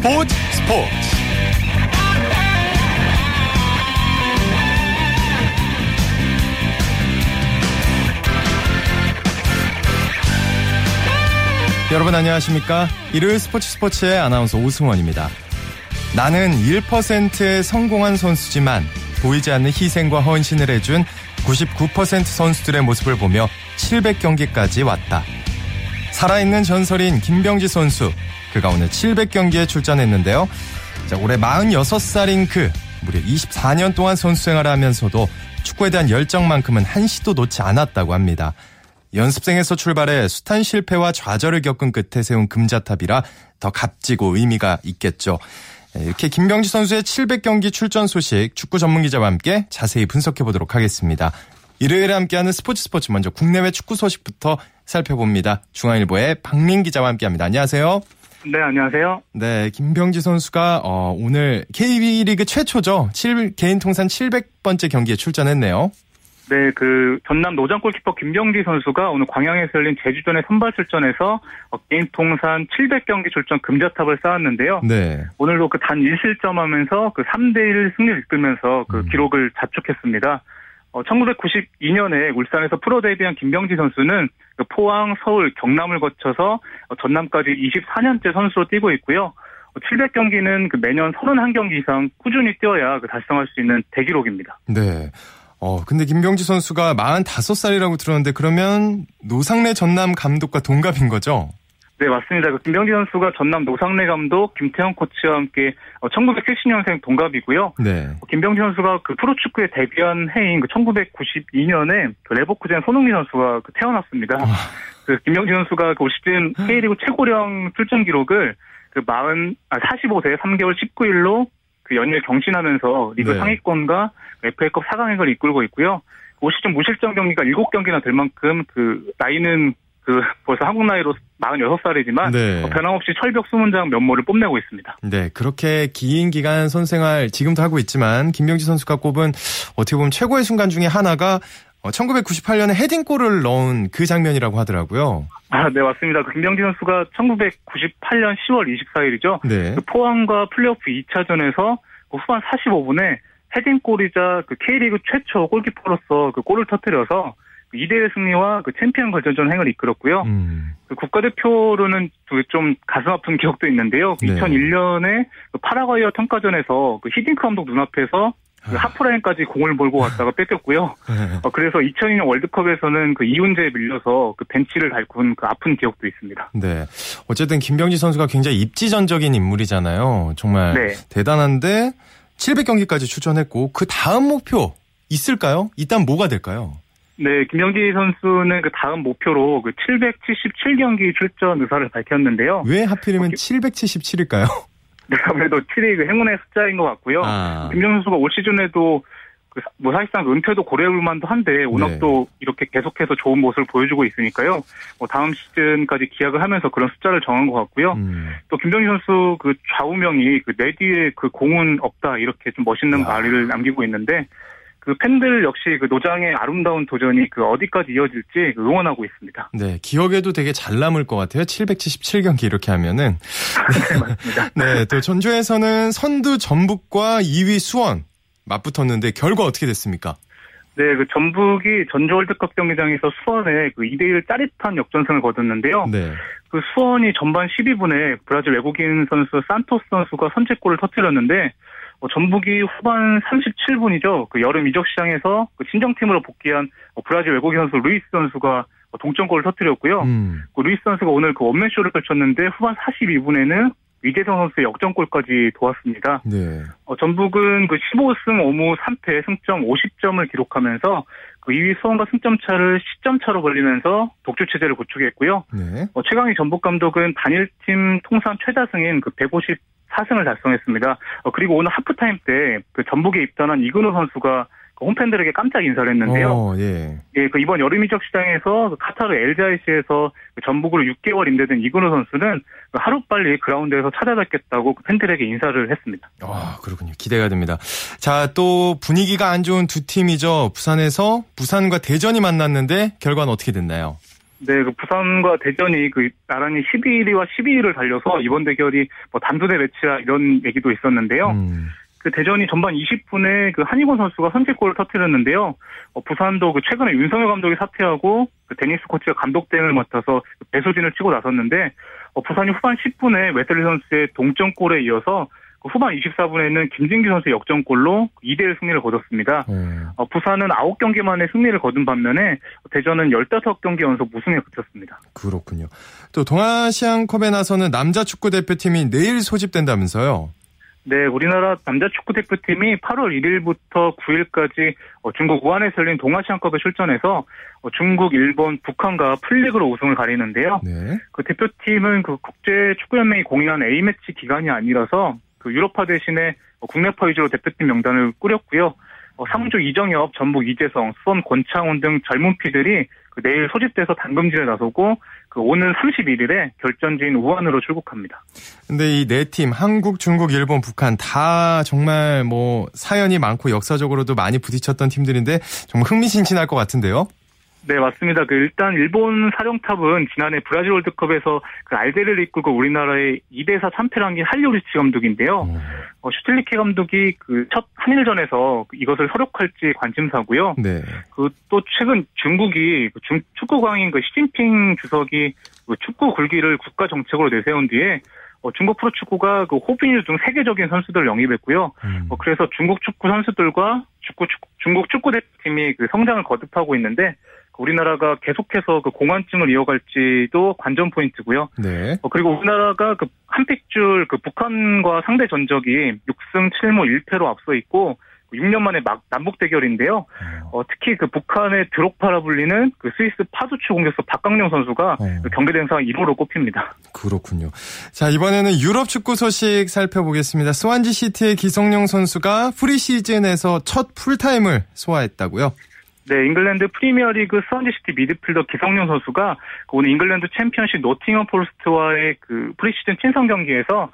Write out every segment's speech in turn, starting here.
스포츠 스포츠 여러분 안녕하십니까? 일요일 스포츠 스포츠의 아나운서 오승원입니다. 나는 1%의 성공한 선수지만 보이지 않는 희생과 헌신을 해준 99% 선수들의 모습을 보며 700경기까지 왔다. 살아있는 전설인 김병지 선수. 그가 오늘 700경기에 출전했는데요. 자, 올해 46살인 그, 무려 24년 동안 선수 생활을 하면서도 축구에 대한 열정만큼은 한시도 놓지 않았다고 합니다. 연습생에서 출발해 숱한 실패와 좌절을 겪은 끝에 세운 금자탑이라 더 값지고 의미가 있겠죠. 이렇게 김병지 선수의 700경기 출전 소식 축구 전문 기자와 함께 자세히 분석해 보도록 하겠습니다. 일요일에 함께하는 스포츠 스포츠 먼저 국내외 축구 소식부터 살펴봅니다. 중앙일보의 박민 기자와 함께합니다. 안녕하세요. 네, 안녕하세요. 네, 김병지 선수가 어, 오늘 KB리그 최초죠. 7, 개인 통산 700번째 경기에 출전했네요. 네, 그 전남 노장 골키퍼 김병지 선수가 오늘 광양에서 열린 제주전에 선발 출전해서 어, 개인 통산 700경기 출전 금자탑을 쌓았는데요. 네. 오늘도 그 단 1실점하면서 그 3대1 승리를 이끌면서 그 음. 기록을 자축했습니다. 어, 1992년에 울산에서 프로 데뷔한 김병지 선수는 그 포항, 서울, 경남을 거쳐서 어, 전남까지 24년째 선수로 뛰고 있고요. 700경기는 그 매년 31경기 이상 꾸준히 뛰어야 그 달성할 수 있는 대기록입니다. 네. 어, 근데 김병지 선수가 45살이라고 들었는데 그러면 노상래 전남 감독과 동갑인 거죠? 네, 맞습니다. 그 김병지 선수가 전남 노상래 감독, 김태형 코치와 함께 1970년생 동갑이고요. 네. 어, 김병지 선수가 그 프로축구에 데뷔한 해인 그 1992년에 그 레버쿠젠 손흥민 선수가 그 태어났습니다. 아. 그 김병지 선수가 그 올 시즌 K리그 최고령 출전 기록을 그 40, 아, 45세 3개월 19일로 그 연일 경신하면서 리그 네. 상위권과 FA컵 4강행을 이끌고 있고요. 올 시즌 무실점 경기가 7경기나 될 만큼 그 나이는 그 벌써 한국 나이로 46살이지만 네. 변함없이 철벽 수문장 면모를 뽐내고 있습니다. 네, 그렇게 긴 기간 선생활 지금도 하고 있지만 김병지 선수가 꼽은 어떻게 보면 최고의 순간 중에 하나가 1998년에 헤딩골을 넣은 그 장면이라고 하더라고요. 아, 네, 맞습니다. 그 김병지 선수가 1998년 10월 24일이죠. 네. 그 포항과 플레이오프 2차전에서 그 후반 45분에 헤딩골이자 그 K리그 최초 골키퍼로서 그 골을 터뜨려서 2대1 승리와 그 챔피언 결전전 행을 이끌었고요. 음. 그 국가대표로는 그좀 가슴 아픈 기억도 있는데요. 네. 2001년에 그 파라과이와 평가전에서 그 히딩크 감독 눈앞에서 그 아. 하프라인까지 공을 몰고 갔다가 뺏겼고요. 네. 어, 그래서 2002년 월드컵에서는 그 이운재에 밀려서 그 벤치를 달군 그 아픈 기억도 있습니다. 네. 어쨌든 김병지 선수가 굉장히 입지전적인 인물이잖아요. 정말 네. 대단한데 700경기까지 출전했고 그 다음 목표 있을까요? 일단 뭐가 될까요? 네, 김병지 선수는 그 다음 목표로 그 777경기 출전 의사를 밝혔는데요. 왜 하필이면 어, 777일까요? 네, 아무래도 7이 그 행운의 숫자인 것 같고요. 아. 김병지 선수가 올 시즌에도 그 사- 뭐 사실상 그 은퇴도 고려해볼 만도 한데 워낙 네. 또 이렇게 계속해서 좋은 모습을 보여주고 있으니까요. 뭐 다음 시즌까지 기약을 하면서 그런 숫자를 정한 것 같고요. 음. 또 김병지 선수 그 좌우명이 그 내 뒤에 그 공은 없다 이렇게 좀 멋있는 야. 말을 남기고 있는데 그 팬들 역시 그 노장의 아름다운 도전이 그 어디까지 이어질지 그 응원하고 있습니다. 네, 기억에도 되게 잘 남을 것 같아요. 777경기 이렇게 하면은. 네, 맞습니다. 네, 또 전주에서는 선두 전북과 2위 수원 맞붙었는데 결과 어떻게 됐습니까? 네, 그 전북이 전주 월드컵 경기장에서 수원에 그 2대1 짜릿한 역전승을 거뒀는데요. 네. 그 수원이 전반 12분에 브라질 외국인 선수 산토스 선수가 선제골을 터뜨렸는데 어, 전북이 후반 37분이죠. 그 여름 이적 시장에서 그 친정팀으로 복귀한 어, 브라질 외국인 선수 루이스 선수가 어, 동점골을 터뜨렸고요. 음. 그 루이스 선수가 오늘 그 원맨쇼를 펼쳤는데 후반 42분에는 이재성 선수의 역전골까지 도왔습니다. 네. 어, 전북은 그 15승 5무 3패 승점 50점을 기록하면서 그 2위 수원과 승점 차를 10점 차로 벌리면서 독주 체제를 구축했고요. 네. 어, 최강희 전북 감독은 단일팀 통산 최다승인 그 154승을 달성했습니다. 어, 그리고 오늘 하프타임 때 그 전북에 입단한 이근호 선수가 그 홈팬들에게 깜짝 인사를 했는데요. 어, 예. 예, 그 이번 여름 이적 시장에서 그 카타르 엘자이시에서 그 전북으로 6개월 임대된 이근호 선수는 그 하루빨리 그라운드에서 찾아뵙겠다고 그 팬들에게 인사를 했습니다. 아, 그렇군요. 기대가 됩니다. 자, 또 분위기가 안 좋은 두 팀이죠. 부산에서 부산과 대전이 만났는데 결과는 어떻게 됐나요? 네, 그 부산과 대전이 그 나란히 12위와 12위를 달려서 이번 대결이 뭐 단두대 매치라 이런 얘기도 있었는데요. 음. 그 대전이 전반 20분에 그 한희곤 선수가 선제골을 터뜨렸는데요. 어, 부산도 그 최근에 윤석열 감독이 사퇴하고 그 데니스 코치가 감독 대행을 맡아서 그 배수진을 치고 나섰는데 어, 부산이 후반 10분에 웨슬리 선수의 동점골에 이어서 그 후반 24분에는 김진규 선수의 역전골로 2대1 승리를 거뒀습니다. 음. 어, 부산은 9경기 만에 승리를 거둔 반면에 대전은 15경기 연속 무승에 그쳤습니다. 그렇군요. 또 동아시안컵에 나서는 남자 축구 대표팀이 내일 소집된다면서요? 네, 우리나라 남자 축구 대표팀이 8월 1일부터 9일까지 어, 중국 우한에 열린 동아시안컵에 출전해서 어, 중국, 일본, 북한과 풀리그로 우승을 가리는데요. 네. 그 대표팀은 그 국제 축구연맹이 공인한 A매치 기간이 아니라서 그 유럽파 대신에 국내파 위주로 대표팀 명단을 꾸렸고요. 어, 상주 이정엽, 전북 이재성, 수원 권창훈 등 젊은 피들이 그 내일 소집돼서 당금질에 나서고 그 오는 31일에 결전지인 우한으로 출국합니다. 근데 이 네 팀 한국, 중국, 일본, 북한 다 정말 뭐 사연이 많고 역사적으로도 많이 부딪혔던 팀들인데 정말 흥미진진할 것 같은데요. 네, 맞습니다. 그 일단 일본 사령탑은 지난해 브라질 월드컵에서 그 알데를 이끌고 우리나라의 2대4 참패를 한게 할리오리치 감독인데요. 음. 어, 슈틸리케 감독이 그 첫 한일전에서 이것을 서력할지 관심사고요. 네. 그 또 최근 중국이 그 중, 축구 광인 그 시진핑 주석이 그 축구 굴기를 국가 정책으로 내세운 뒤에 어, 중국 프로축구가 그 호빈유 등 세계적인 선수들을 영입했고요. 음. 어, 그래서 중국 축구 선수들과 축구, 축구 중국 축구 대표팀이 그 성장을 거듭하고 있는데 우리나라가 계속해서 그 공환증을 이어갈지도 관전 포인트고요. 네. 어, 그리고 우리나라가 그한 픽줄 그 북한과 상대 전적이 6승 7무 1패로 앞서 있고 6년 만에 막 남북 대결인데요. 음. 어, 특히 그 북한의 드록파라 불리는 그 스위스 파두추 공격수 박강령 선수가 어. 그 경기 대상 1호로 꼽힙니다. 그렇군요. 자 이번에는 유럽 축구 소식 살펴보겠습니다. 스완지 시티의 기성용 선수가 프리 시즌에서 첫 풀타임을 소화했다고요? 네, 잉글랜드 프리미어리그 스완지시티 미드필더 기성용 선수가 그 오늘 잉글랜드 챔피언십 노팅엄 포레스트와의 그 프리시즌 친선 경기에서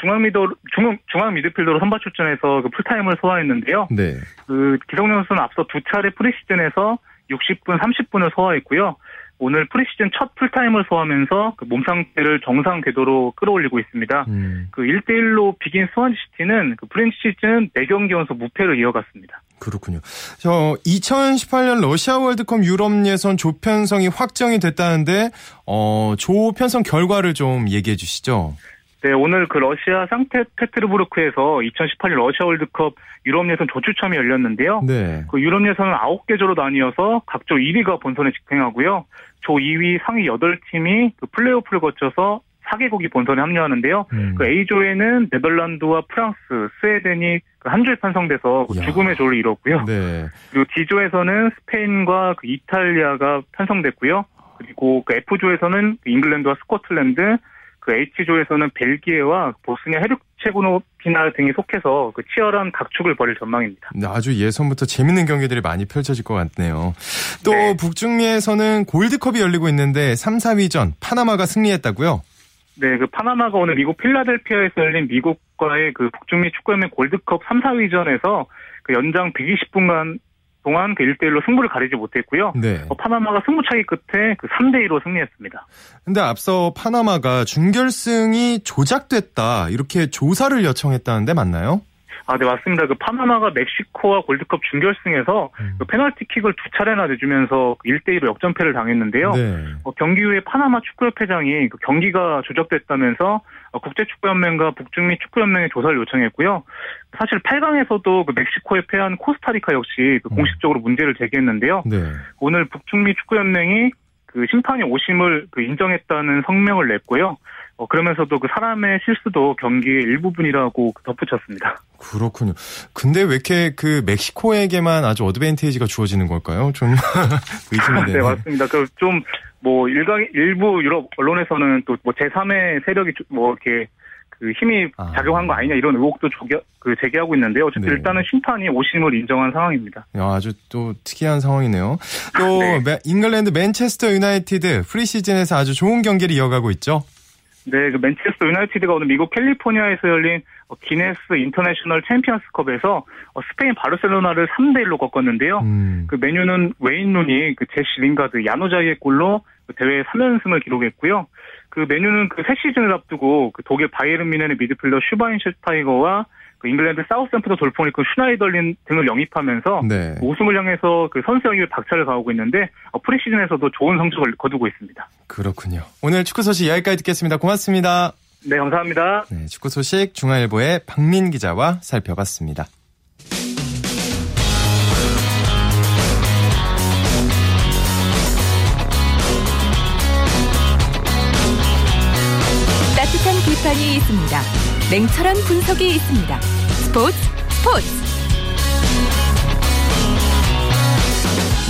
중앙 미드 중앙 중앙 미드필더로 선발 출전해서 그 풀타임을 소화했는데요. 네. 그 기성용 선수는 앞서 두 차례 프리시즌에서 60분, 30분을 소화했고요. 오늘 프리시즌 첫 풀타임을 소화하면서 그 몸 상태를 정상 궤도로 끌어올리고 있습니다. 음. 그 1대1로 비긴 스완지시티는 그 프리 시즌 4경기 연속 무패를 이어갔습니다. 그렇군요. 저 2018년 러시아 월드컵 유럽 예선 조편성이 확정이 됐다는데 어, 조편성 결과를 좀 얘기해 주시죠. 네, 오늘 그 러시아 상트페테르부르크에서 2018년 러시아 월드컵 유럽 예선 조추첨이 열렸는데요. 네. 그 유럽 예선은 9개 조로 나뉘어서 각조 1위가 본선에 직행하고요. 조 2위 상위 8팀이 그 플레이오프를 거쳐서 4개국이 본선에 합류하는데요. 음. 그 A조에는 네덜란드와 프랑스, 스웨덴이 그 한 조에 편성돼서 그 죽음의 조를 이뤘고요. 네. 그리고 D조에서는 스페인과 그 이탈리아가 편성됐고요. 그리고 그 F조에서는 그 잉글랜드와 스코틀랜드, 그 H조에서는 벨기에와 보스니아 헤르체고노비나 등이 속해서 그 치열한 각축을 벌일 전망입니다. 네, 아주 예선부터 재밌는 경기들이 많이 펼쳐질 것 같네요. 또 네. 북중미에서는 골드컵이 열리고 있는데 3, 4위전 파나마가 승리했다고요? 네, 그 파나마가 오늘 미국 필라델피아에서 열린 미국과의 그 북중미 축구연맹 골드컵 3, 4위전에서 그 연장 120분간 동안 그 1대1로 승부를 가리지 못했고요. 네. 어, 파나마가 승부차기 끝에 그 3대2로 승리했습니다. 근데 앞서 파나마가 준결승이 조작됐다 이렇게 조사를 요청했다는데 맞나요? 아, 네, 맞습니다. 그 파나마가 멕시코와 골드컵 준결승에서 음. 그 페널티킥을 두 차례나 내주면서 1대1로 그 역전패를 당했는데요. 네. 어, 경기 후에 파나마 축구협회장이 그 경기가 조작됐다면서 어, 국제축구연맹과 북중미 축구연맹에 조사를 요청했고요. 사실 8강에서도 그 멕시코에 패한 코스타리카 역시 그 음. 공식적으로 문제를 제기했는데요. 네. 오늘 북중미 축구연맹이 그 심판이 오심을 그 인정했다는 성명을 냈고요. 어, 그러면서도 그 사람의 실수도 경기의 일부분이라고 덧붙였습니다. 그렇군요. 근데 왜 이렇게 그 멕시코에게만 아주 어드밴테이지가 주어지는 걸까요? 좀 의심이 되네. 네, 맞습니다. 그좀 뭐 일각 일부 유럽 언론에서는 또 뭐 제3의 세력이 뭐 이렇게 그 힘이 아. 작용한 거 아니냐 이런 의혹도 조겨, 그 제기하고 있는데요. 어쨌든 네. 일단은 심판이 오심을 인정한 상황입니다. 야, 아주 또 특이한 상황이네요. 또 네. 잉글랜드 맨체스터 유나이티드 프리시즌에서 아주 좋은 경기를 이어가고 있죠. 네, 그 맨체스터 유나이티드가 오늘 미국 캘리포니아에서 열린 어, 기네스 인터내셔널 챔피언스컵에서 어, 스페인 바르셀로나를 3대 1로 꺾었는데요. 음. 그 맨유는 웨인 루니 그 제시 링가드, 야누자이의 골로 그 대회 3연승을 기록했고요. 그 맨유는 그 새 시즌을 앞두고 그 독일 바이에른 뮌헨의 미드필더 슈바인슈타이거와 그 잉글랜드 사우스햄프턴 돌풍의 그 슈나이덜린 등을 영입하면서 네. 우승을 향해서 그 선수 영입에 박차를 가하고 있는데 어, 프리시즌에서도 좋은 성적을 거두고 있습니다. 그렇군요. 오늘 축구 소식 여기까지 듣겠습니다. 고맙습니다. 네, 감사합니다. 네, 축구 소식 중앙일보의 박민 기자와 살펴봤습니다. 따뜻한 비판이 있습니다. 냉철한 분석이 있습니다. 스포츠 스포츠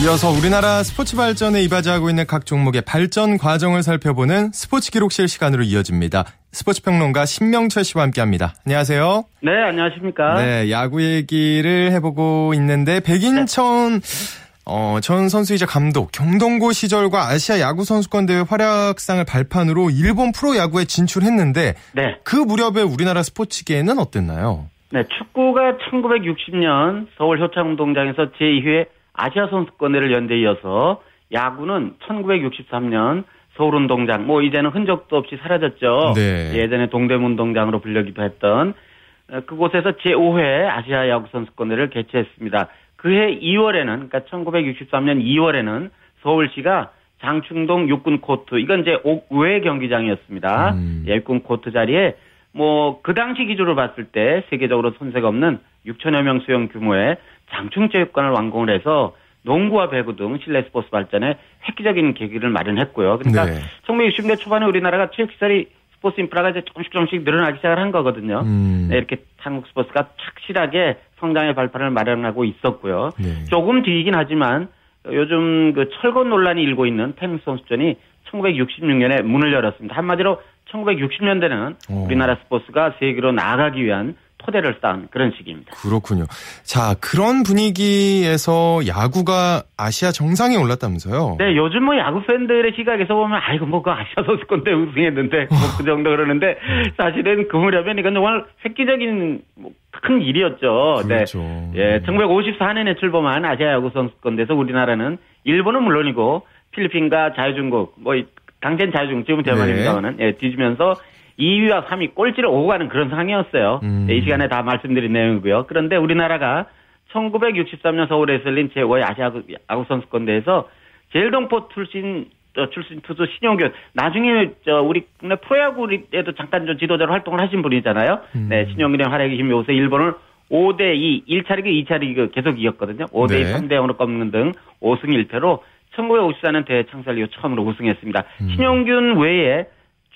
이어서 우리나라 스포츠 발전에 이바지하고 있는 각 종목의 발전 과정을 살펴보는 스포츠 기록실 시간으로 이어집니다. 스포츠 평론가 신명철 씨와 함께합니다. 안녕하세요. 네, 안녕하십니까. 네, 야구 얘기를 해보고 있는데 백인천 네. 어, 전 선수이자 감독, 경동고 시절과 아시아 야구 선수권 대회 활약상을 발판으로 일본 프로 야구에 진출했는데 네. 그 무렵에 우리나라 스포츠계는 어땠나요? 네, 축구가 1960년 서울 효창운동장에서 제2회 아시아 선수권 대회를 연대 이어서 야구는 1963년 서울 운동장, 뭐 이제는 흔적도 없이 사라졌죠. 네. 예전에 동대문운동장으로 불리기도 했던 어, 그곳에서 제5회 아시아 야구 선수권 대회를 개최했습니다. 그해 2월에는 그러니까 1963년 2월에는 서울시가 장충동 육군 코트 이건 이제 옥외 경기장이었습니다. 음. 예, 육군 코트 자리에 뭐 그 당시 기준으로 봤을 때 세계적으로 손색 없는 6천여 명 수용 규모의 장충체육관을 완공을 해서 농구와 배구 등 실내 스포츠 발전에 획기적인 계기를 마련했고요. 그러니까 네. 1960년 초반에 우리나라가 체육시설이 스포츠 인프라가 이제 조금씩 조금씩 늘어나기 시작을 한 거거든요. 음. 네, 이렇게 한국 스포츠가 착실하게 성장의 발판을 마련하고 있었고요. 네. 조금 뒤이긴 하지만 요즘 그 철거 논란이 일고 있는 테니스 선수전이 1966년에 문을 열었습니다. 한마디로 1960년대는 오. 우리나라 스포츠가 세계로 나아가기 위한 토대를 쌓은 그런 시기입니다. 그렇군요. 자, 그런 분위기에서 야구가 아시아 정상에 올랐다면서요? 네, 요즘 뭐 야구 팬들의 시각에서 보면 아이고 뭐그 아시아 선수권 때 우승했는데 뭐 그 정도 그러는데 사실은 그 무렵엔 이건 정말 획기적인 뭐 큰 일이었죠. 네. 그렇죠. 네. 예, 1954년에 출범한 아시아 야구 선수권대에서 우리나라는 일본은 물론이고 필리핀과 자유중국 뭐 당시엔 자유중국 지금 대만입니다만은 네. 예, 뒤지면서 2위와 3위 꼴찌를 오고 가는 그런 상황이었어요. 음. 이 시간에 다 말씀드린 내용이고요. 그런데 우리나라가 1963년 서울에서 열린 제5회 아시아 야구 선수권 대회에서 제일동포 출신 출신 투수 신용균 나중에 저 우리 국내 프로야구에도 잠깐 좀 지도자로 활동을 하신 분이잖아요. 음. 네, 신용균의 활약이 힘이 요새 일본을 5대 2, 1차 리그, 2차 리그 계속 이겼거든요. 5대 네. 2, 3대 0으로 꺾는 등 5승 1패로 1954년 대회 창설 이후 처음으로 우승했습니다. 음. 신용균 외에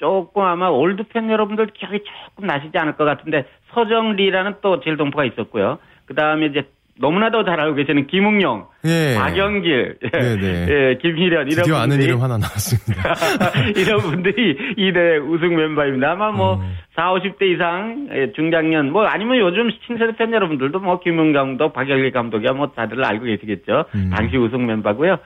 조금 아마 올드 팬 여러분들 기억이 조금 나시지 않을 것 같은데 서정리라는 또 재일 동포가 있었고요. 그 다음에 이제 너무나도 잘 알고 계시는 김응용, 예. 박영길, 예, 네, 네. 예, 김희련 이런 분들이 아는 이름 하나 나왔습니다. 이런 분들이 이때 우승 멤버입니다. 아마 뭐 음. 4, 50대 이상 예, 중장년 뭐 아니면 요즘 신세대 팬 여러분들도 뭐 김응용 감독, 박영길 감독이야 뭐 다들 알고 계시겠죠. 음. 당시 우승 멤버고요.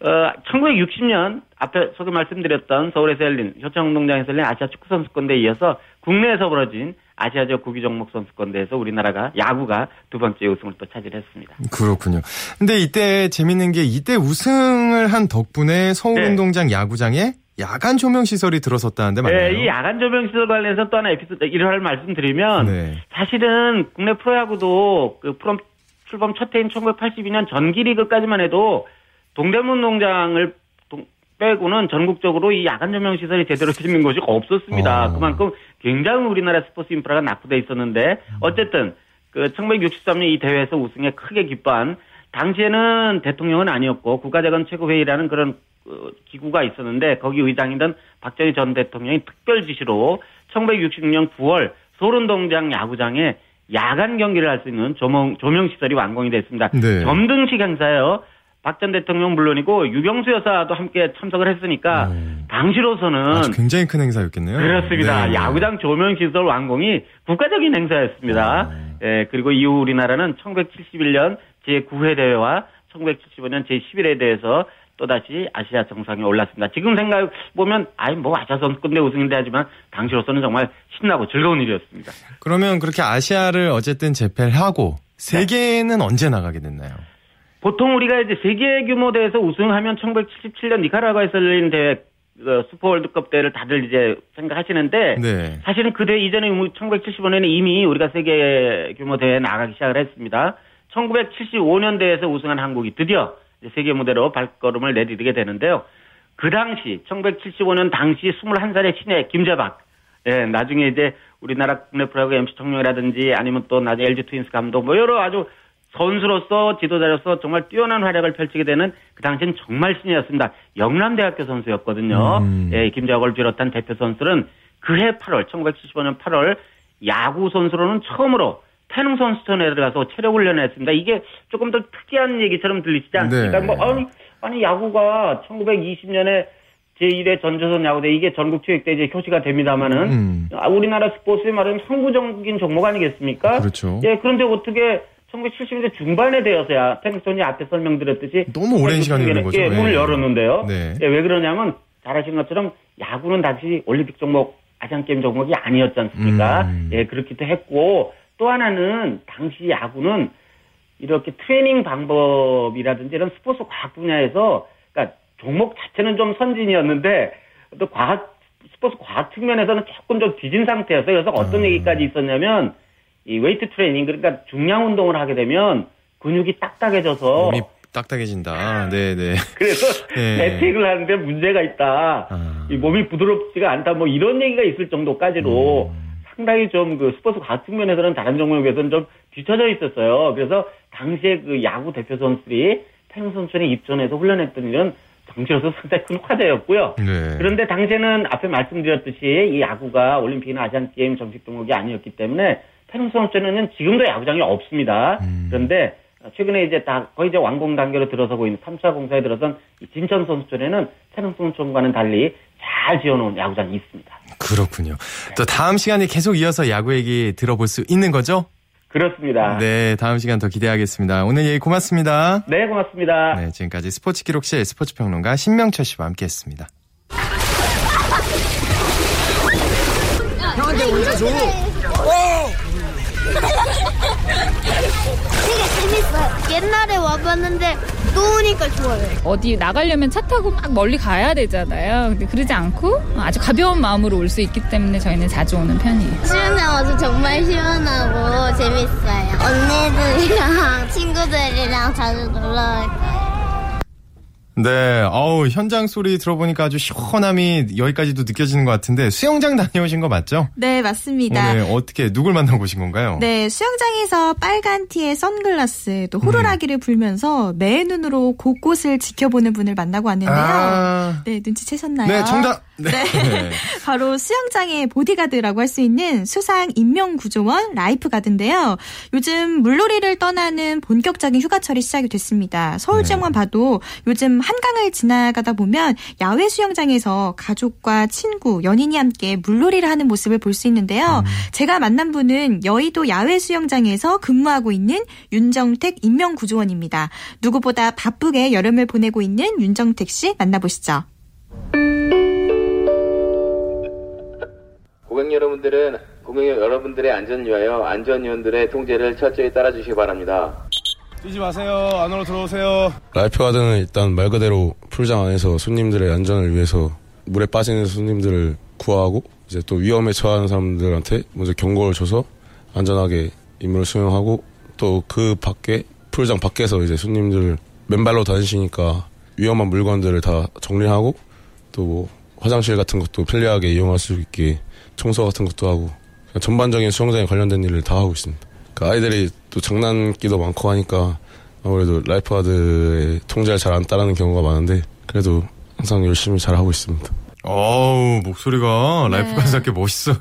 어, 1960년 앞에 소개 말씀드렸던 서울에서 열린 효창운동장에서 열린 아시아 축구 선수권대에 이어서 국내에서 벌어진 아시아적 구기 종목 선수권대에서 우리나라가 야구가 두 번째 우승을 또 차지했습니다. 그렇군요. 근데 이때 재밌는 게 이때 우승을 한 덕분에 서울운동장 네. 야구장에 야간 조명 시설이 들어섰다는데 맞나요? 네, 이 야간 조명 시설 관련해서 또 하나 에피소드 일화를 말씀드리면 네. 사실은 국내 프로야구도 그 프롬 출범 첫 해인 1982년 전기리그까지만 해도 동대문 농장을 빼고는 전국적으로 이 야간 조명 시설이 제대로 있는 곳이 없었습니다. 어. 그만큼 굉장히 우리나라 스포츠 인프라가 낙후돼 있었는데 어쨌든 그 1963년 이 대회에서 우승에 크게 기뻐한 당시에는 대통령은 아니었고 국가재건 최고회의라는 그런 어, 기구가 있었는데 거기 의장이던 박정희 전 대통령이 특별 지시로 1966년 9월 소른동장 야구장에 야간 경기를 할 수 있는 조명, 조명 시설이 완공이 됐습니다. 네. 점등식 행사예요. 박 전 대통령 물론이고 유병수 여사도 함께 참석을 했으니까 음. 당시로서는 굉장히 큰 행사였겠네요. 그렇습니다. 네. 야구장 조명 시설 완공이 국가적인 행사였습니다. 아. 예, 그리고 이후 우리나라는 1971년 제9회 대회와 1975년 제11회 대회에서 또다시 아시아 정상에 올랐습니다. 지금 생각 보면 아이 뭐 아시아 선수권대 우승인데 하지만 당시로서는 정말 신나고 즐거운 일이었습니다. 그러면 그렇게 아시아를 어쨌든 재패를 하고 세계는 언제 나가게 됐나요? 보통 우리가 이제 세계 규모 대회에서 우승하면 1977년 니카라과에서 열린 대회 그 슈퍼 월드컵 대회를 다들 이제 생각하시는데 네. 사실은 그 대회 이전에 1975년에 이미 우리가 세계 규모 대회에 나가기 시작을 했습니다. 1975년 대회에서 우승한 한국이 드디어 이제 세계 무대로 발걸음을 내디디게 되는데요. 그 당시 1975년 당시 21살의 신예 김재박 예, 나중에 이제 우리나라 국내 프로야구 MC 청룡이라든지 아니면 또 나중에 LG 트윈스 감독 뭐 여러 아주 선수로서 지도자로서 정말 뛰어난 활약을 펼치게 되는 그 당시엔 정말 신이었습니다. 영남대학교 선수였거든요. 음. 예, 김재학을 비롯한 대표 선수는 그해 8월, 1975년 8월 야구 선수로는 처음으로 태릉 선수촌에 들어가서 체력 훈련을 했습니다. 이게 조금 더 특이한 얘기처럼 들리시지 않습니까? 네. 뭐 아니, 아니 야구가 1920년에 제1회 전조선 야구대 이게 전국 체육대 이제 표시가 됩니다마는 음. 아, 우리나라 스포츠에 말하면 선구적인 종목 아니겠습니까? 그렇죠. 예, 그런데 어떻게 1970년대 중반에 되어서야 태극선이 앞에 설명드렸듯이 너무 오랜 시간이 걸린 거죠. 예, 문을 예. 열었는데요. 네. 예, 왜 그러냐면 잘 아시는 것처럼 야구는 당시 올림픽 종목 아시안 게임 종목이 아니었지 않습니까? 음. 예, 그렇기도 했고 또 하나는 당시 야구는 이렇게 트레이닝 방법이라든지 이런 스포츠 과학 분야에서 그러니까 종목 자체는 좀 선진이었는데 또 과학 스포츠 과학 측면에서는 조금 좀 뒤진 상태였어요. 그래서 어떤 아. 얘기까지 있었냐면 이 웨이트 트레이닝 그러니까 중량 운동을 하게 되면 근육이 딱딱해져서 몸이 딱딱해진다. 네, 네. 그래서 네. 대책을 하는데 문제가 있다. 아. 이 몸이 부드럽지가 않다. 뭐 이런 얘기가 있을 정도까지로 음. 상당히 좀 그 스포츠 과학 측면에서는 다른 종목에 비해서는 좀 뒤처져 있었어요. 그래서 당시에 그 야구 대표 선수들이 태릉 선수촌에 입전해서 훈련했던 일은 당시로서 상당히 큰 화제였고요. 네. 그런데 당시에는 앞에 말씀드렸듯이 이 야구가 올림픽이나 아시안 게임 정식 종목이 아니었기 때문에 태릉 선수촌에는 지금도 야구장이 없습니다. 음. 그런데 최근에 이제 다 거의 이제 완공 단계로 들어서고 있는 3차 공사에 들어선 이 진천 선수촌에는 태릉 선수촌과는 달리 잘 지어놓은 야구장이 있습니다. 그렇군요. 또 다음 시간에 계속 이어서 야구 얘기 들어볼 수 있는 거죠? 그렇습니다. 네, 다음 시간 더 기대하겠습니다. 오늘 얘기 고맙습니다. 네, 고맙습니다. 네, 지금까지 스포츠 기록실 스포츠 평론가 신명철 씨와 함께했습니다. 되게 재밌어요. 옛날에 와봤는데 또 오니까 좋아요. 어디 나가려면 차 타고 막 멀리 가야 되잖아요. 근데 그러지 않고 아주 가벼운 마음으로 올 수 있기 때문에 저희는 자주 오는 편이에요. 와서 정말 시원하고 재밌어요. 언니들이랑 친구들이랑 자주 놀러 갈 거예요. 네, 어우, 현장 소리 들어보니까 아주 시원함이 여기까지도 느껴지는 것 같은데 수영장 다녀오신 거 맞죠? 네, 맞습니다. 오늘 어떻게 누굴 만나고 오신 건가요? 네, 수영장에서 빨간 티에 선글라스, 또 호루라기를 불면서 매 눈으로 곳곳을 지켜보는 분을 만나고 왔는데요. 아, 네, 눈치채셨나요? 네, 정답. 네. 네. 바로 수영장의 보디가드라고 할 수 있는 수상 인명구조원 라이프가드인데요. 요즘 물놀이를 떠나는 본격적인 휴가철이 시작이 됐습니다. 서울지역만 네. 봐도 요즘 한강을 지나가다 보면 야외 수영장에서 가족과 친구, 연인이 함께 물놀이를 하는 모습을 볼 수 있는데요. 제가 만난 분은 여의도 야외 수영장에서 근무하고 있는 윤정택 인명구조원입니다. 누구보다 바쁘게 여름을 보내고 있는 윤정택 씨 만나보시죠. 고객 여러분들은 고객 여러분들의 안전을 위하여 안전위원들의 통제를 철저히 따라주시기 바랍니다. 뛰지 마세요. 안으로 들어오세요. 라이프 가드는 일단 말 그대로 풀장 안에서 손님들의 안전을 위해서 물에 빠지는 손님들을 구하고 이제 또 위험에 처하는 사람들한테 먼저 경고를 줘서 안전하게 임무를 수행하고 또 그 밖에 풀장 밖에서 이제 손님들 맨발로 다니시니까 위험한 물건들을 다 정리하고 또 뭐 화장실 같은 것도 편리하게 이용할 수 있게 청소 같은 것도 하고 전반적인 수영장에 관련된 일을 다 하고 있습니다. 그 아이들이 또 장난기도 많고 하니까 아무래도 라이프가드의 통제를 잘 안 따르는 경우가 많은데 그래도 항상 열심히 잘 하고 있습니다. 어우, 목소리가 라이프가드답게 멋있어요.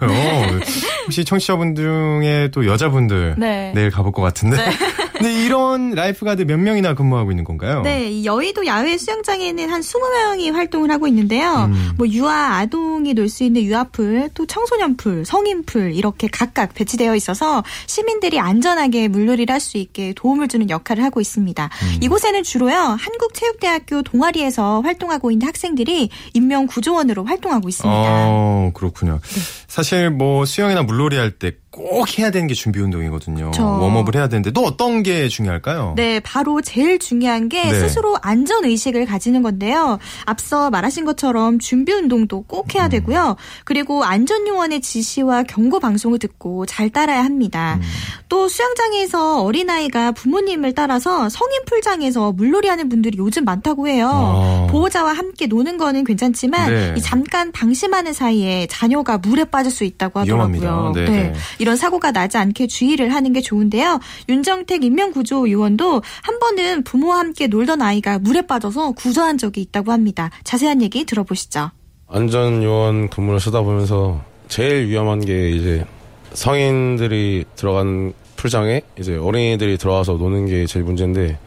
혹시 청취자분 중에 또 여자분들 네. 내일 가볼 것 같은데 근데 이런 라이프가드 몇 명이나 근무하고 있는 건가요? 네, 이 여의도 야외 수영장에는 한 20명이 활동을 하고 있는데요. 음. 뭐 유아 아동이 놀 수 있는 유아풀, 또 청소년풀, 성인풀 이렇게 각각 배치되어 있어서 시민들이 안전하게 물놀이를 할 수 있게 도움을 주는 역할을 하고 있습니다. 음. 이곳에는 주로요 한국체육대학교 동아리에서 활동하고 있는 학생들이 인명 구조원으로 활동하고 있습니다. 어, 그렇군요. 사실 뭐 수영이나 물놀이 할때 꼭 해야 되는 게 준비 운동이거든요. 저- 웜업을 해야 되는데 또 어떤 게 중요할까요? 네, 바로 제일 중요한 게 네. 스스로 안전 의식을 가지는 건데요. 앞서 말하신 것처럼 준비 운동도 꼭 음. 해야 되고요. 그리고 안전 요원의 지시와 경고 방송을 듣고 잘 따라야 합니다. 음. 또 수영장에서 어린아이가 부모님을 따라서 성인 풀장에서 물놀이하는 분들이 요즘 많다고 해요. 아. 보호자와 함께 노는 거는 괜찮지만 네. 이 잠깐 방심하는 사이에 자녀가 물에 빠질 수 있다고 하더라고요. 위험합니다. 네, 네. 이런 사고가 나지 않게 주의를 하는 게 좋은데요. 윤정택 인명구조 요원도 한 번은 부모와 함께 놀던 아이가 물에 빠져서 구조한 적이 있다고 합니다. 자세한 얘기 들어보시죠. 안전 요원 근무를 쓰다 보면서 제일 위험한 게 이제 성인들이 들어간 풀장에 이제 어린이들이 들어와서 노는 게 제일 문제인데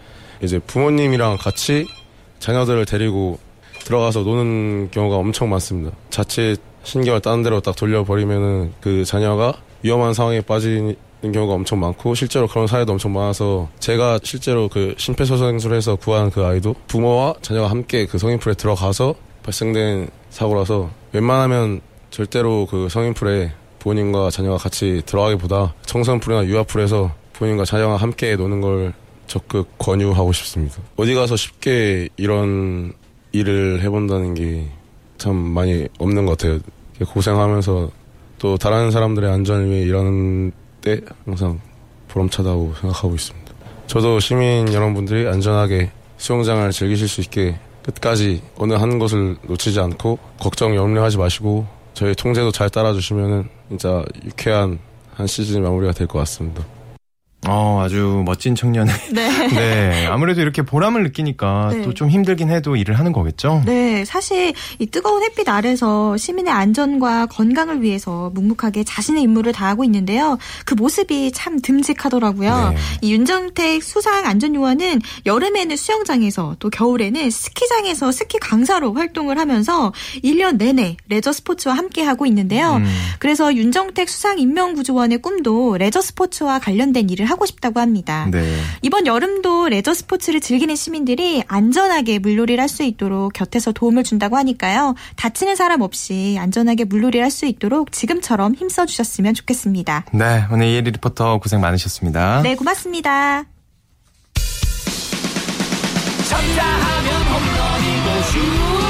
이제 부모님이랑 같이 자녀들을 데리고 들어가서 노는 경우가 엄청 많습니다. 자칫 신경을 다른 데로 딱 돌려버리면은 그 자녀가 위험한 상황에 빠지는 경우가 엄청 많고 실제로 그런 사례도 엄청 많아서 제가 실제로 그 심폐소생술에서 구한 그 아이도 부모와 자녀가 함께 그 성인풀에 들어가서 발생된 사고라서 웬만하면 절대로 그 성인풀에 부모님과 자녀가 같이 들어가기보다 청소년풀이나 유아풀에서 부모님과 자녀가 함께 노는 걸 적극 권유하고 싶습니다. 어디 가서 쉽게 이런 일을 해본다는 게 참 많이 없는 것 같아요. 고생하면서 또 다른 사람들의 안전을 위해 일하는 때 항상 보람차다고 생각하고 있습니다. 저도 시민 여러분들이 안전하게 수영장을 즐기실 수 있게 끝까지 어느 한 곳을 놓치지 않고 걱정 염려하지 마시고 저희 통제도 잘 따라주시면은 진짜 유쾌한 한 시즌 마무리가 될 것 같습니다. 어, 아주 멋진 청년의. 네. 네. 아무래도 이렇게 보람을 느끼니까 네. 또좀 힘들긴 해도 일을 하는 거겠죠? 네, 사실 이 뜨거운 햇빛 아래서 시민의 안전과 건강을 위해서 묵묵하게 자신의 임무를 다하고 있는데요. 그 모습이 참 듬직하더라고요. 네. 이 윤정택 수상 안전요원은 여름에는 수영장에서 또 겨울에는 스키장에서 스키 강사로 활동을 하면서 1년 내내 레저 스포츠와 함께 하고 있는데요. 음. 그래서 윤정택 수상 인명구조원의 꿈도 레저 스포츠와 관련된 일을 하고 싶다고 합니다. 네. 이번 여름도 레저 스포츠를 즐기는 시민들이 안전하게 물놀이를 할 수 있도록 곁에서 도움을 준다고 하니까요. 다치는 사람 없이 안전하게 물놀이를 할 수 있도록 지금처럼 힘써 주셨으면 좋겠습니다. 네. 오늘 이혜리 리포터 고생 많으셨습니다. 네, 고맙습니다. 쳤다 하면 홈런이고 슛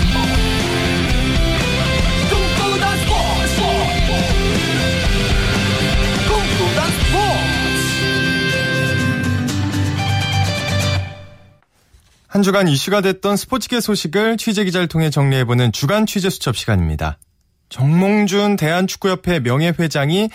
한 주간 이슈가 됐던 스포츠계 소식을 취재 기자를 통해 정리해보는 주간 취재 수첩 시간입니다. 정몽준 대한축구협회 명예회장이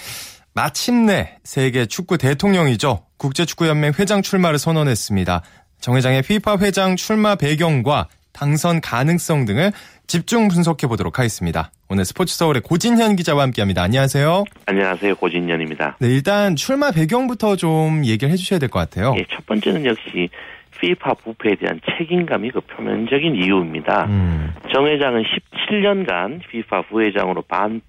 마침내 세계 축구 대통령이죠. 국제축구연맹 회장 출마를 선언했습니다. 정 회장의 FIFA 회장 출마 배경과 당선 가능성 등을 집중 분석해 보도록 하겠습니다. 오늘 스포츠 서울의 고진현 기자와 함께합니다. 안녕하세요. 안녕하세요. 고진년입니다. 네, 일단 출마 배경부터 좀 얘기를 해주셔야 될 것 같아요. 예, 첫 번째는 역시 FIFA 부패에 대한 책임감이 그 표면적인 이유입니다. 음, 정 회장은 17년간 FIFA 부회장으로 반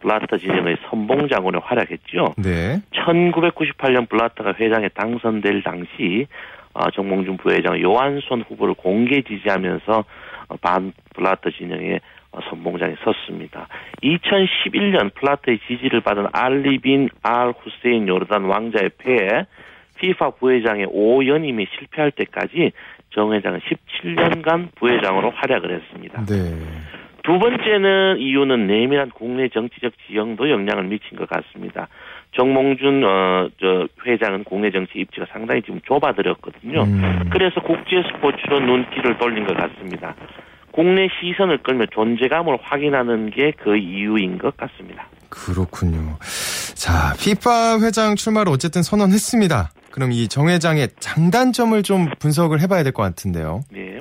블라터 진영의 선봉장으로 활약했죠. 네. 1998년 블라터가 회장에 당선될 당시 어, 정몽준 부회장은 요한손 후보를 공개 지지하면서 어, 반 블라터 진영의 어, 선봉장에 섰습니다. 2011년 플라터의 지지를 받은 알리빈 알 후세인 요르단 왕자의 패에 FIFA 부회장의 5연임이 실패할 때까지 정 회장은 17년간 부회장으로 활약을 했습니다. 네. 두 번째는 이유는 내밀한 국내 정치적 지형도 영향을 미친 것 같습니다. 정몽준 어, 저 회장은 국내 정치 입지가 상당히 지금 좁아들었거든요. 음. 그래서 국제 스포츠로 눈길을 돌린 것 같습니다. 국내 시선을 끌며 존재감을 확인하는 게 그 이유인 것 같습니다. 그렇군요. 자, FIFA 회장 출마를 어쨌든 선언했습니다. 그럼 이 정 회장의 장단점을 좀 분석을 해봐야 될 것 같은데요. 네.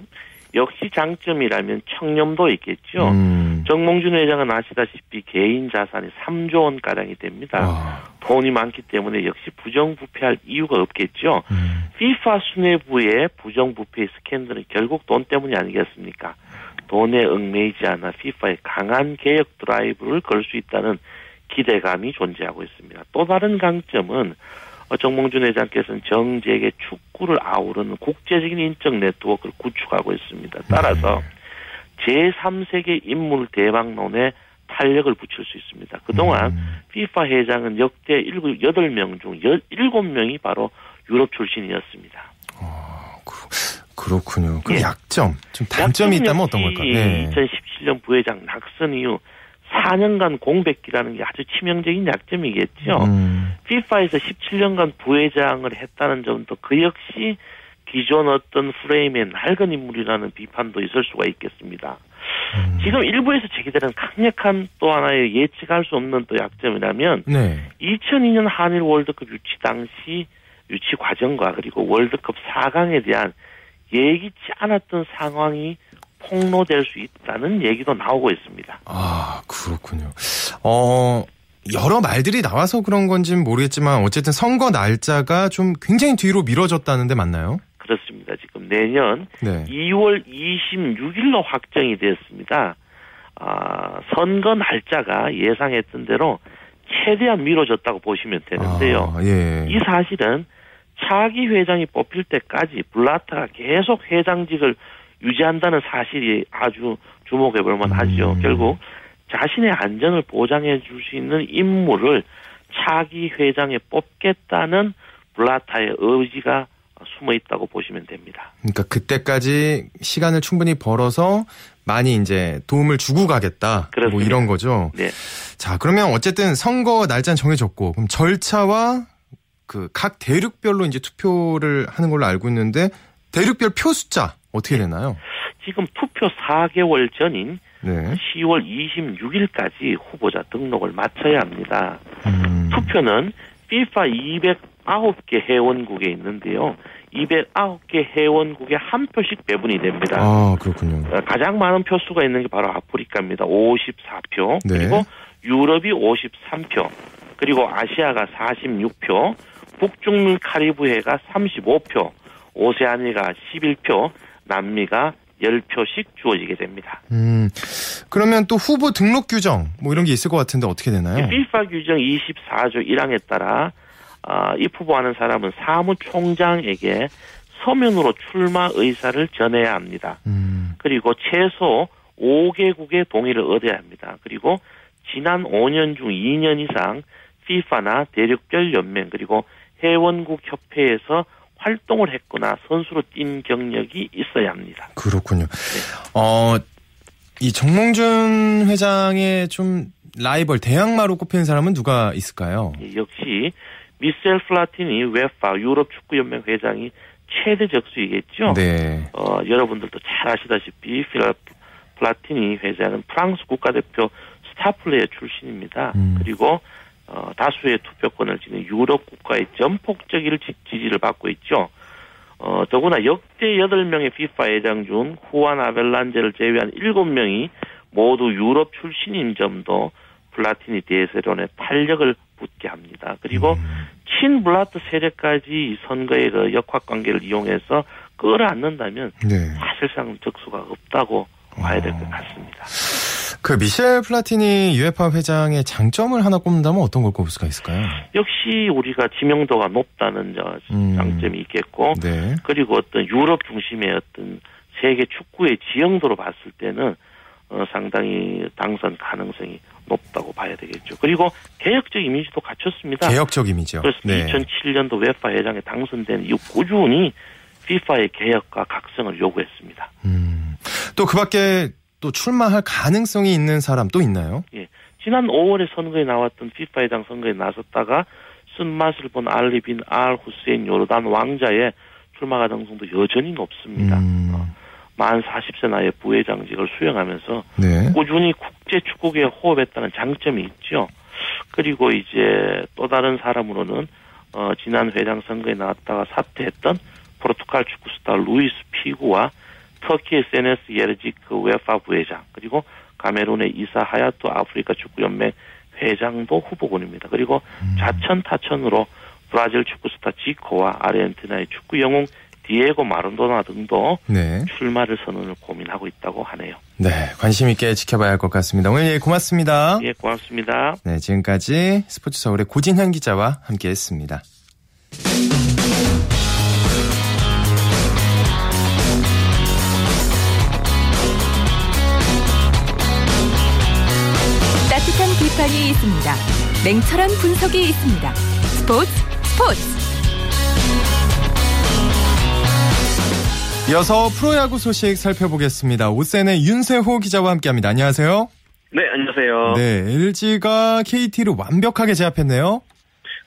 역시 장점이라면 청렴도 있겠죠. 음. 정몽준 회장은 아시다시피 개인 자산이 3조 원 가량이 됩니다. 아. 돈이 많기 때문에 역시 부정부패할 이유가 없겠죠. 음. FIFA 수뇌부의 부정부패 스캔들은 결국 돈 때문이 아니겠습니까? 돈에 얽매이지 않아 FIFA의 강한 개혁 드라이브를 걸 수 있다는 기대감이 존재하고 있습니다. 또 다른 강점은 어, 정몽준 회장께서는 전 세계 축구를 아우르는 국제적인 인적 네트워크를 구축하고 있습니다. 따라서 제3세계 인물 대박론에 탄력을 붙일 수 있습니다. 그동안 음. FIFA 회장은 역대 8명 중 17명이 바로 유럽 출신이었습니다. 그렇군요. 그 예. 약점, 좀 단점이 있다면 어떤 걸까요? 네. 2017년 부회장 낙선 이후 4년간 공백기라는 게 아주 치명적인 약점이겠죠. 음. FIFA에서 17년간 부회장을 했다는 점도 그 역시 기존 어떤 프레임의 낡은 인물이라는 비판도 있을 수가 있겠습니다. 음. 지금 일부에서 제기되는 강력한 또 하나의 예측할 수 없는 또 약점이라면 네. 2002년 한일 월드컵 유치 당시 유치 과정과 그리고 월드컵 4강에 대한 예기치 않았던 상황이 폭로될 수 있다는 얘기도 나오고 있습니다. 아, 그렇군요. 어, 여러 말들이 나와서 그런 건지는 모르겠지만 어쨌든 선거 날짜가 좀 굉장히 뒤로 미뤄졌다는데 맞나요? 그렇습니다. 지금 내년 네. 2월 26일로 확정이 됐습니다. 아, 선거 날짜가 예상했던 대로 최대한 미뤄졌다고 보시면 되는데요. 아, 예. 이 사실은 차기 회장이 뽑힐 때까지 블라타가 계속 회장직을 유지한다는 사실이 아주 주목해 볼 만하죠. 음. 결국 자신의 안전을 보장해 줄 수 있는 인물을 차기 회장에 뽑겠다는 블라타의 의지가 숨어 있다고 보시면 됩니다. 그러니까 그때까지 시간을 충분히 벌어서 많이 이제 도움을 주고 가겠다. 뭐 그렇습니다. 이런 거죠. 네. 자, 그러면 어쨌든 선거 날짜는 정해졌고 그럼 절차와 그 각 대륙별로 이제 투표를 하는 걸로 알고 있는데 대륙별 표 숫자 어떻게 되나요? 지금 투표 4개월 전인 네. 10월 26일까지 후보자 등록을 마쳐야 합니다. 음. 투표는 FIFA 209개 회원국에 있는데요. 209개 회원국에 한 표씩 배분이 됩니다. 아, 그렇군요. 어, 가장 많은 표수가 있는 게 바로 아프리카입니다. 54표. 네. 그리고 유럽이 53표. 그리고 아시아가 46표. 북중미 카리브해가 35표. 오세아니가 11표. 남미가 10표씩 주어지게 됩니다. 음. 그러면 또 후보 등록 규정 뭐 이런 게 있을 것 같은데 어떻게 되나요? 이 FIFA 규정 24조 1항에 따라 아, 입후보하는 사람은 사무총장에게 서면으로 출마 의사를 전해야 합니다. 음. 그리고 최소 5개국의 동의를 얻어야 합니다. 그리고 지난 5년 중 2년 이상 FIFA나 대륙별 연맹 그리고 회원국 협회에서 활동을 했거나 선수로 뛴 경력이 있어야 합니다. 그렇군요. 어, 이 정몽준 회장의 좀 라이벌 대항마로 꼽히는 사람은 누가 있을까요? 예, 역시 미셸 플라티니 UEFA 유럽 축구 연맹 회장이 최대 적수이겠죠. 네. 어, 여러분들도 잘 아시다시피 필라 플라티니 회장은 프랑스 국가대표 스타 플레이어 출신입니다. 음. 그리고 어, 다수의 투표권을 지닌 유럽 국가의 전폭적인 지- 지지를 받고 있죠. 어, 더구나 역대 8명의 FIFA 회장 중 후안 아벨란제를 제외한 7명이 모두 유럽 출신인 점도 플라티니 대세론에 탄력을 붙게 합니다. 그리고 친 블라트 세력까지 이 선거의 그 역학 관계를 이용해서 끌어안는다면 네. 사실상 적수가 없다고 봐야 될 것 같습니다. 그 미셸 플라티니 유에파 회장의 장점을 하나 꼽는다면 어떤 걸 꼽을 수가 있을까요? 역시 우리가 지명도가 높다는 저 음. 장점이 있겠고 네. 그리고 어떤 유럽 중심의 어떤 세계 축구의 지형도로 봤을 때는 어, 상당히 당선 가능성이 높다고 봐야 되겠죠. 그리고 개혁적 이미지도 갖췄습니다. 개혁적 이미지요. 그래서 네. 2007년도 웨파 회장에 당선된 이후 꾸준히 FIFA의 개혁과 각성을 요구했습니다. 음. 또 그 밖에 또 출마할 가능성이 있는 사람 또 있나요? 예. 지난 5월에 선거에 나왔던 FIFA 회장 선거에 나섰다가 쓴맛을 본 알리 빈 알 후세인 요르단 왕자의 출마 가능성도 여전히 높습니다. 음. 만 40세 나이에 부회장직을 수행하면서 네. 꾸준히 국제 축구계에 호흡했다는 장점이 있죠. 그리고 이제 또 다른 사람으로는 어, 지난 회장 선거에 나왔다가 사퇴했던 포르투갈 축구 스타 루이스 피구와 터키 SNS 예르지크 웨파 부회장 그리고 카메룬의 이사 하야토 아프리카 축구연맹 회장도 후보군입니다. 그리고 자천 타천으로 브라질 축구 스타 지코와 아르헨티나의 축구 영웅 디에고 마른도나 등도 네. 출마를 선언을 고민하고 있다고 하네요. 네, 관심 있게 지켜봐야 할 것 같습니다. 오늘 예, 고맙습니다. 예, 고맙습니다. 네, 지금까지 스포츠 서울의 고진현 기자와 함께했습니다. 비판이 있습니다. 냉철한 분석이 있습니다. 스포츠 스포츠 이어서 프로야구 소식 살펴보겠습니다. 오센의 윤세호 기자와 함께합니다. 안녕하세요. 네, 안녕하세요. 네, LG가 KT를 완벽하게 제압했네요.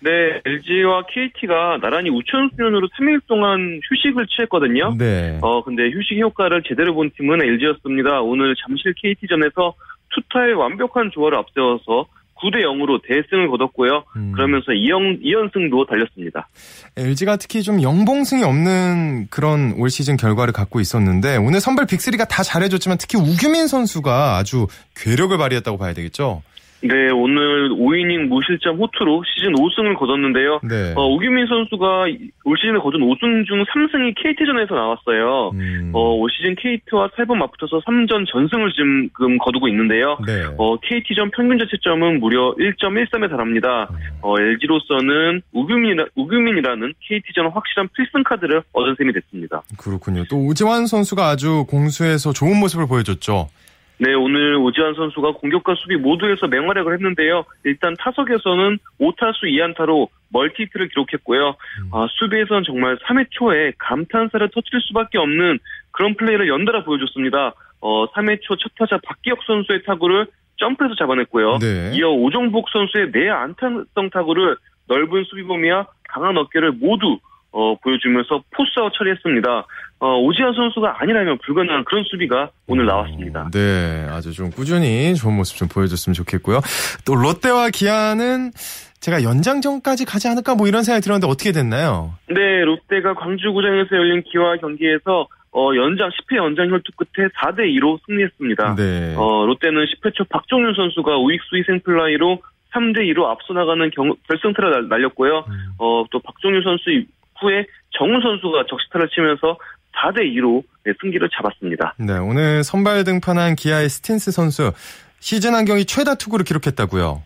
네, LG와 KT가 나란히 우천 수련으로 3일 동안 휴식을 취했거든요. 네. 어, 근데 휴식 효과를 제대로 본 팀은 LG였습니다. 오늘 잠실 KT전에서 투타의 완벽한 조화를 앞세워서 9대 0으로 대승을 거뒀고요. 음. 그러면서 2연, 2연승도 달렸습니다. LG가 특히 좀 영봉승이 없는 그런 올 시즌 결과를 갖고 있었는데 오늘 선발 빅3가 다 잘해줬지만 특히 우규민 선수가 아주 괴력을 발휘했다고 봐야 되겠죠. 네, 오늘 5이닝 무실점 호투로 시즌 5승을 거뒀는데요. 네. 어, 우규민 선수가 올 시즌에 거둔 5승 중 3승이 KT전에서 나왔어요. 음. 어, 올 시즌 KT와 3번 맞붙어서 3전 전승을 지금 거두고 있는데요. 네. 어, KT전 평균 자체점은 무려 1.13에 달합니다. 어, LG로서는 우규민이라, 우규민이라는 KT전 확실한 필승 카드를 얻은 셈이 됐습니다. 그렇군요. 또 오지환 선수가 아주 공수에서 좋은 모습을 보여줬죠. 네, 오늘 오지환 선수가 공격과 수비 모두에서 맹활약을 했는데요. 일단 타석에서는 5타수 2안타로 멀티히트를 기록했고요. 아, 수비에서는 정말 3회 초에 감탄사를 터뜨릴 수밖에 없는 그런 플레이를 연달아 보여줬습니다. 어, 3회 초 첫 타자 박기혁 선수의 타구를 점프해서 잡아냈고요. 네. 이어 오종복 선수의 내 안타성 타구를 넓은 수비 범위와 강한 어깨를 모두 어, 보여주면서 포스아웃 처리했습니다. 어, 오지환 선수가 아니라면 불가능한 그런 수비가 오늘 나왔습니다. 네, 아주 좀 꾸준히 좋은 모습 좀 보여줬으면 좋겠고요. 또 롯데와 기아는 제가 연장전까지 가지 않을까 뭐 이런 생각이 들었는데 어떻게 됐나요? 네, 롯데가 광주구장에서 열린 기아 경기에서 어, 연장 10회 연장 혈투 끝에 4대 2로 승리했습니다. 네. 어, 롯데는 10회 초 박종윤 선수가 우익수 희생플라이로 3대 2로 앞서 나가는 경, 결승타를 날- 날렸고요. 어, 또 박종윤 선수 후에 정훈 선수가 적시타를 치면서 4대 2로 승기를 잡았습니다. 네, 오늘 선발 등판한 기아의 스틴슨 선수 시즌 한 경기 최다 투구를 기록했다고요.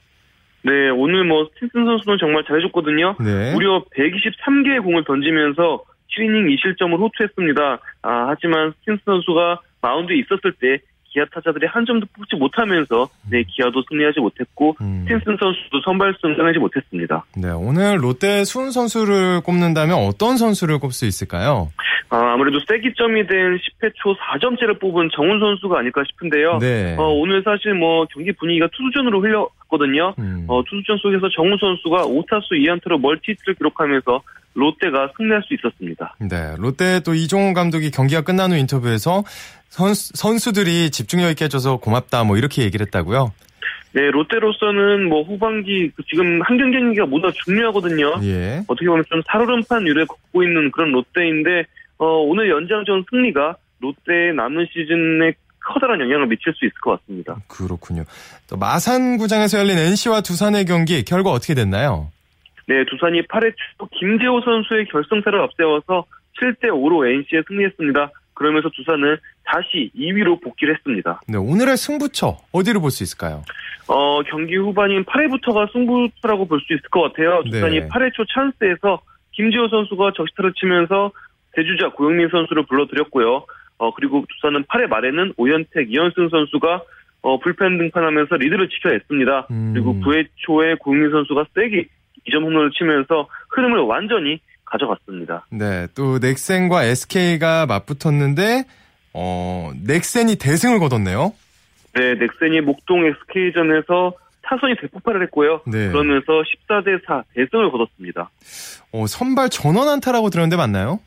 네, 오늘 뭐 스틴슨 선수는 정말 잘해줬거든요. 네. 무려 123개의 공을 던지면서 7이닝 2실점을 호투했습니다. 아, 하지만 스틴슨 선수가 마운드에 있었을 때 기아 타자들이 한 점도 뽑지 못하면서 네, 기아도 승리하지 못했고 스틴슨 선수도 선발 승리하지 못했습니다. 네, 오늘 롯데 수훈 선수를 꼽는다면 어떤 선수를 꼽을 수 있을까요? 아, 아무래도 세기점이 된 10회 초 4점째를 뽑은 정훈 선수가 아닐까 싶은데요. 네. 어, 오늘 사실 뭐 경기 분위기가 투수전으로 흘렀거든요. 음. 어, 투수전 속에서 정훈 선수가 5타수 2안타로 멀티히트를 기록하면서 롯데가 승리할 수 있었습니다. 네, 롯데 또 이종호 감독이 경기가 끝난 후 인터뷰에서 선수, 선수들이 집중력 있게 해줘서 고맙다 뭐 이렇게 얘기를 했다고요? 네, 롯데로서는 뭐 후반기 그 지금 한 경기 경기가 모두 다 중요하거든요. 예. 어떻게 보면 좀 살얼음판 유를 걷고 있는 그런 롯데인데 어, 오늘 연장전 승리가 롯데의 남은 시즌에 커다란 영향을 미칠 수 있을 것 같습니다. 그렇군요. 또 마산구장에서 열린 NC와 두산의 경기 결과 어떻게 됐나요? 네, 두산이 8회 초 김재호 선수의 결승타를 앞세워서 7대 5로 NC에 승리했습니다. 그러면서 두산은 다시 2위로 복귀를 했습니다. 네, 오늘의 승부처 어디를 볼 수 있을까요? 어, 경기 후반인 8회부터가 승부처라고 볼 수 있을 것 같아요. 두산이 네. 8회 초 찬스에서 김지호 선수가 적시타를 치면서 대주자 고영민 선수를 불러들였고요. 어, 그리고 두산은 8회 말에는 오현택, 이현승 선수가 어, 불펜 등판하면서 리드를 지켜냈습니다. 그리고 9회 초에 고영민 선수가 세게 2점 홈런을 치면서 흐름을 완전히 가져갔습니다. 네, 또 넥센과 SK가 맞붙었는데 어, 넥센이 대승을 거뒀네요. 네, 넥센이 목동 SK전에서 타선이 대폭발을 했고요. 네. 그러면서 14대 4 대승을 거뒀습니다. 어, 선발 전원 안타라고 들었는데 맞나요?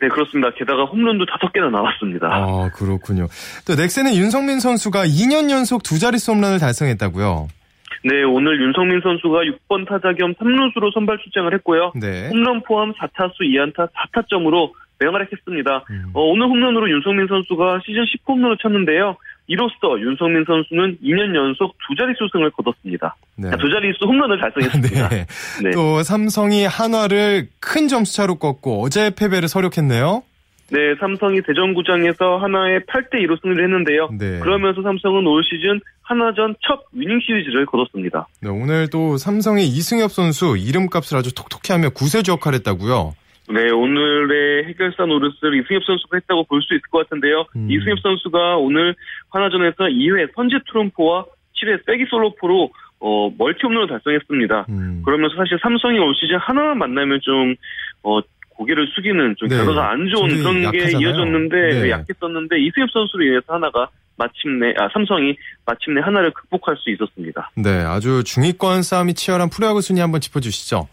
네, 그렇습니다. 게다가 홈런도 다섯 개나 나왔습니다. 아, 그렇군요. 또 넥센의 윤성민 선수가 2년 연속 두 자릿수 홈런을 달성했다고요. 네, 오늘 윤성민 선수가 6번 타자 겸 3루수로 선발 출장을 했고요. 네. 홈런 포함 4타수 2안타 4타점으로 맹활약했습니다. 음. 어, 오늘 홈런으로 윤성민 선수가 시즌 10홈런을 쳤는데요. 이로써 윤성민 선수는 2년 연속 두 자릿수 승을 거뒀습니다. 네. 자, 두 자릿수 홈런을 달성했습니다. 네. 네. 또 삼성이 한화를 큰 점수차로 꺾고 어제 패배를 서력했네요. 네, 삼성이 대전구장에서 하나의 8대 2로 승리를 했는데요. 네. 그러면서 삼성은 올 시즌 하나전 첫 위닝 시리즈를 거뒀습니다. 네, 오늘 또 삼성의 이승엽 선수 이름값을 아주 톡톡히 하며 구세주 역할을 했다고요. 네, 오늘의 해결사 노릇을 이승엽 선수가 했다고 볼 수 있을 것 같은데요. 음. 이승엽 선수가 오늘 하나전에서 2회 선제 트럼프와 7회 세기 솔로포로 어, 멀티 홈런을 달성했습니다. 음. 그러면서 사실 삼성이 올 시즌 하나만 만나면 좀 어, 고개를 숙이는 좀 네. 결과가 안 좋은 그런 게 약하잖아요. 이어졌는데 네. 네, 약했었는데 이승엽 선수로 인해서 하나가 마침내 아 삼성이 마침내 하나를 극복할 수 있었습니다. 네, 아주 중위권 싸움이 치열한 프로야구 순위 한번 짚어주시죠.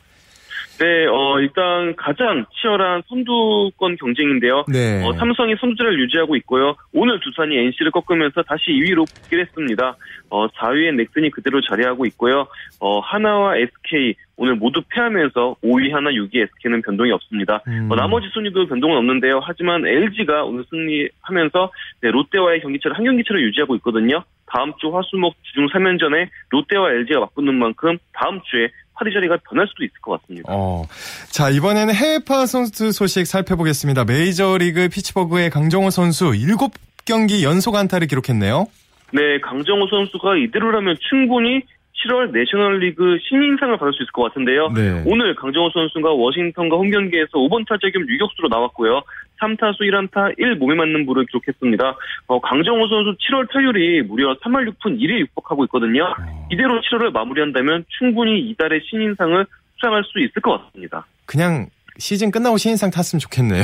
네, 어, 일단 가장 치열한 선두권 경쟁인데요. 네. 어, 삼성이 선두를 유지하고 있고요. 오늘 두산이 NC를 꺾으면서 다시 2위로 복귀를 했습니다. 어, 4위엔 넥슨이 그대로 자리하고 있고요. 어, 하나와 SK 오늘 모두 패하면서 5위 하나, 6위 SK는 변동이 없습니다. 음. 어, 나머지 순위도 변동은 없는데요. 하지만 LG가 오늘 승리하면서 네, 롯데와의 경기차를 한 경기차를 유지하고 있거든요. 다음 주 화수목 주중 3연전에 롯데와 LG가 맞붙는 만큼 다음 주에 파리 자리가 변할 수도 있을 것 같습니다. 어, 자 이번에는 해외파 선수 소식 살펴보겠습니다. 메이저리그 피츠버그의 강정호 선수 7경기 연속 안타를 기록했네요. 네, 강정호 선수가 이대로라면 충분히 7월 내셔널리그 신인상을 받을 수 있을 것 같은데요. 네. 오늘 강정호 선수가 워싱턴과 홈 경기에서 5번 타자 겸 유격수로 나왔고요. 3타수 1안타 1몸에 맞는 부를 기록했습니다. 어, 강정호 선수 7월 타율이 무려 3할 6푼 1에 육박하고 있거든요. 이대로 7월을 마무리한다면 충분히 이달의 신인상을 수상할 수 있을 것 같습니다. 그냥 시즌 끝나고 신인상 탔으면 좋겠네요.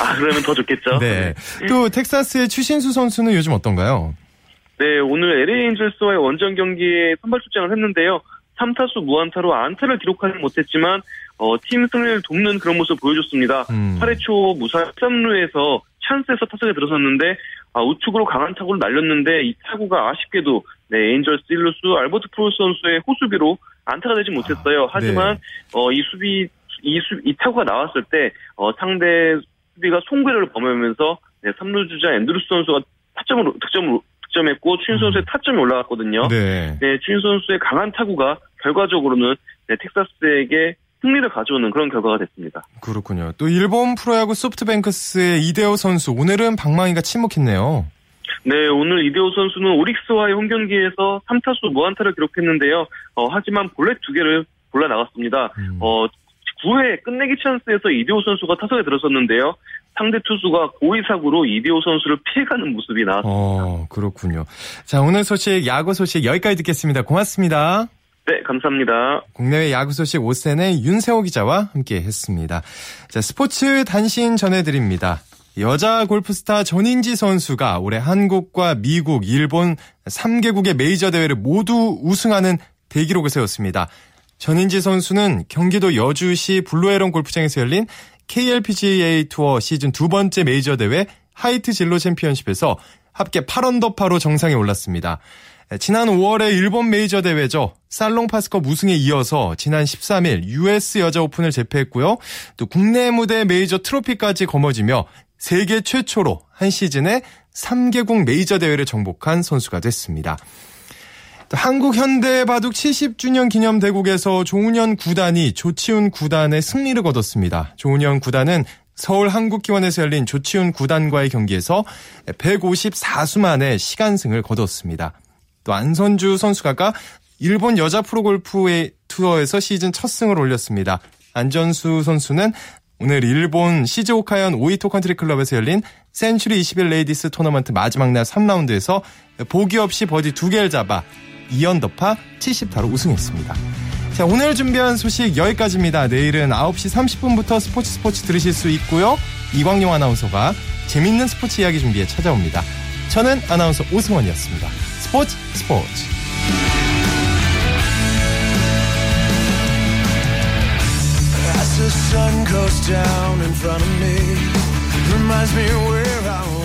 아, 그러면 더 좋겠죠. 네. 또 텍사스의 추신수 선수는 요즘 어떤가요? 네, 오늘 LA 엔젤스와의 원정 경기에 선발 출장을 했는데요. 3타수 무안타로 안타를 기록하지 못했지만 어, 팀 승리를 돕는 그런 모습을 보여줬습니다. 음. 8회 초 무사 3루에서 찬스에서 타석에 들어섰는데 아, 우측으로 강한 타구를 날렸는데 이 타구가 아쉽게도 네, 엔젤스 1루수 알버트 푸홀스 선수의 호수비로 안타가 되지 못했어요. 하지만 어, 이 수비 이, 수, 이 타구가 나왔을 때 어, 상대 수비가 송구를 범하면서 네, 3루 주자 앤드루스 선수가 타점으로 득점으로 득점했고 추인 선수의 타점이 올라갔거든요. 네. 네, 추인 선수의 강한 타구가 결과적으로는 네, 텍사스에게 승리를 가져오는 그런 결과가 됐습니다. 그렇군요. 또 일본 프로야구 소프트뱅크스의 이대호 선수 오늘은 방망이가 침묵했네요. 네, 오늘 이대호 선수는 오릭스와의 홈 경기에서 3타수 무안타를 기록했는데요. 어, 하지만 볼넷 두 개를 골라 나갔습니다. 음. 어, 9회 끝내기 찬스에서 이대호 선수가 타석에 들어섰는데요. 상대 투수가 고의사구로 이대호 선수를 피해가는 모습이 나왔습니다. 어, 그렇군요. 자, 오늘 소식, 야구 소식 여기까지 듣겠습니다. 고맙습니다. 네, 감사합니다. 국내외 야구 소식 오센의 윤세호 기자와 함께 했습니다. 자, 스포츠 단신 전해드립니다. 여자 골프스타 전인지 선수가 올해 한국과 미국, 일본 3개국의 메이저 대회를 모두 우승하는 대기록을 세웠습니다. 전인지 선수는 경기도 여주시 블루헤런 골프장에서 열린 KLPGA 투어 시즌 두 번째 메이저 대회 하이트 진로 챔피언십에서 합계 8언더파로 정상에 올랐습니다. 지난 5월에 일본 메이저 대회죠. 살롱파스컵 우승에 이어서 지난 13일 US 여자 오픈을 제패했고요. 또 국내 무대 메이저 트로피까지 거머쥐며 세계 최초로 한 시즌에 3개국 메이저 대회를 정복한 선수가 됐습니다. 또 한국 현대 바둑 70주년 기념 대국에서 조은현 구단이 조치훈 구단의 승리를 거뒀습니다. 조은현 구단은 서울 한국기원에서 열린 조치훈 구단과의 경기에서 154수 만에 시간승을 거뒀습니다. 또 안선주 선수가 일본 여자 프로골프의 투어에서 시즌 첫 승을 올렸습니다. 안선주 선수는 오늘 일본 시즈오카현 오이토 컨트리 클럽에서 열린 센츄리 21 레이디스 토너먼트 마지막 날 3라운드에서 보기 없이 버디 2개를 잡아 2언더파 70타로 우승했습니다. 자, 오늘 준비한 소식 여기까지입니다. 내일은 9시 30분부터 스포츠 스포츠 들으실 수 있고요. 이광용 아나운서가 재밌는 스포츠 이야기 준비해 찾아옵니다. 저는 아나운서 오승원이었습니다. 스포츠 스포츠. As the sun goes down in front of me, reminds me where I want.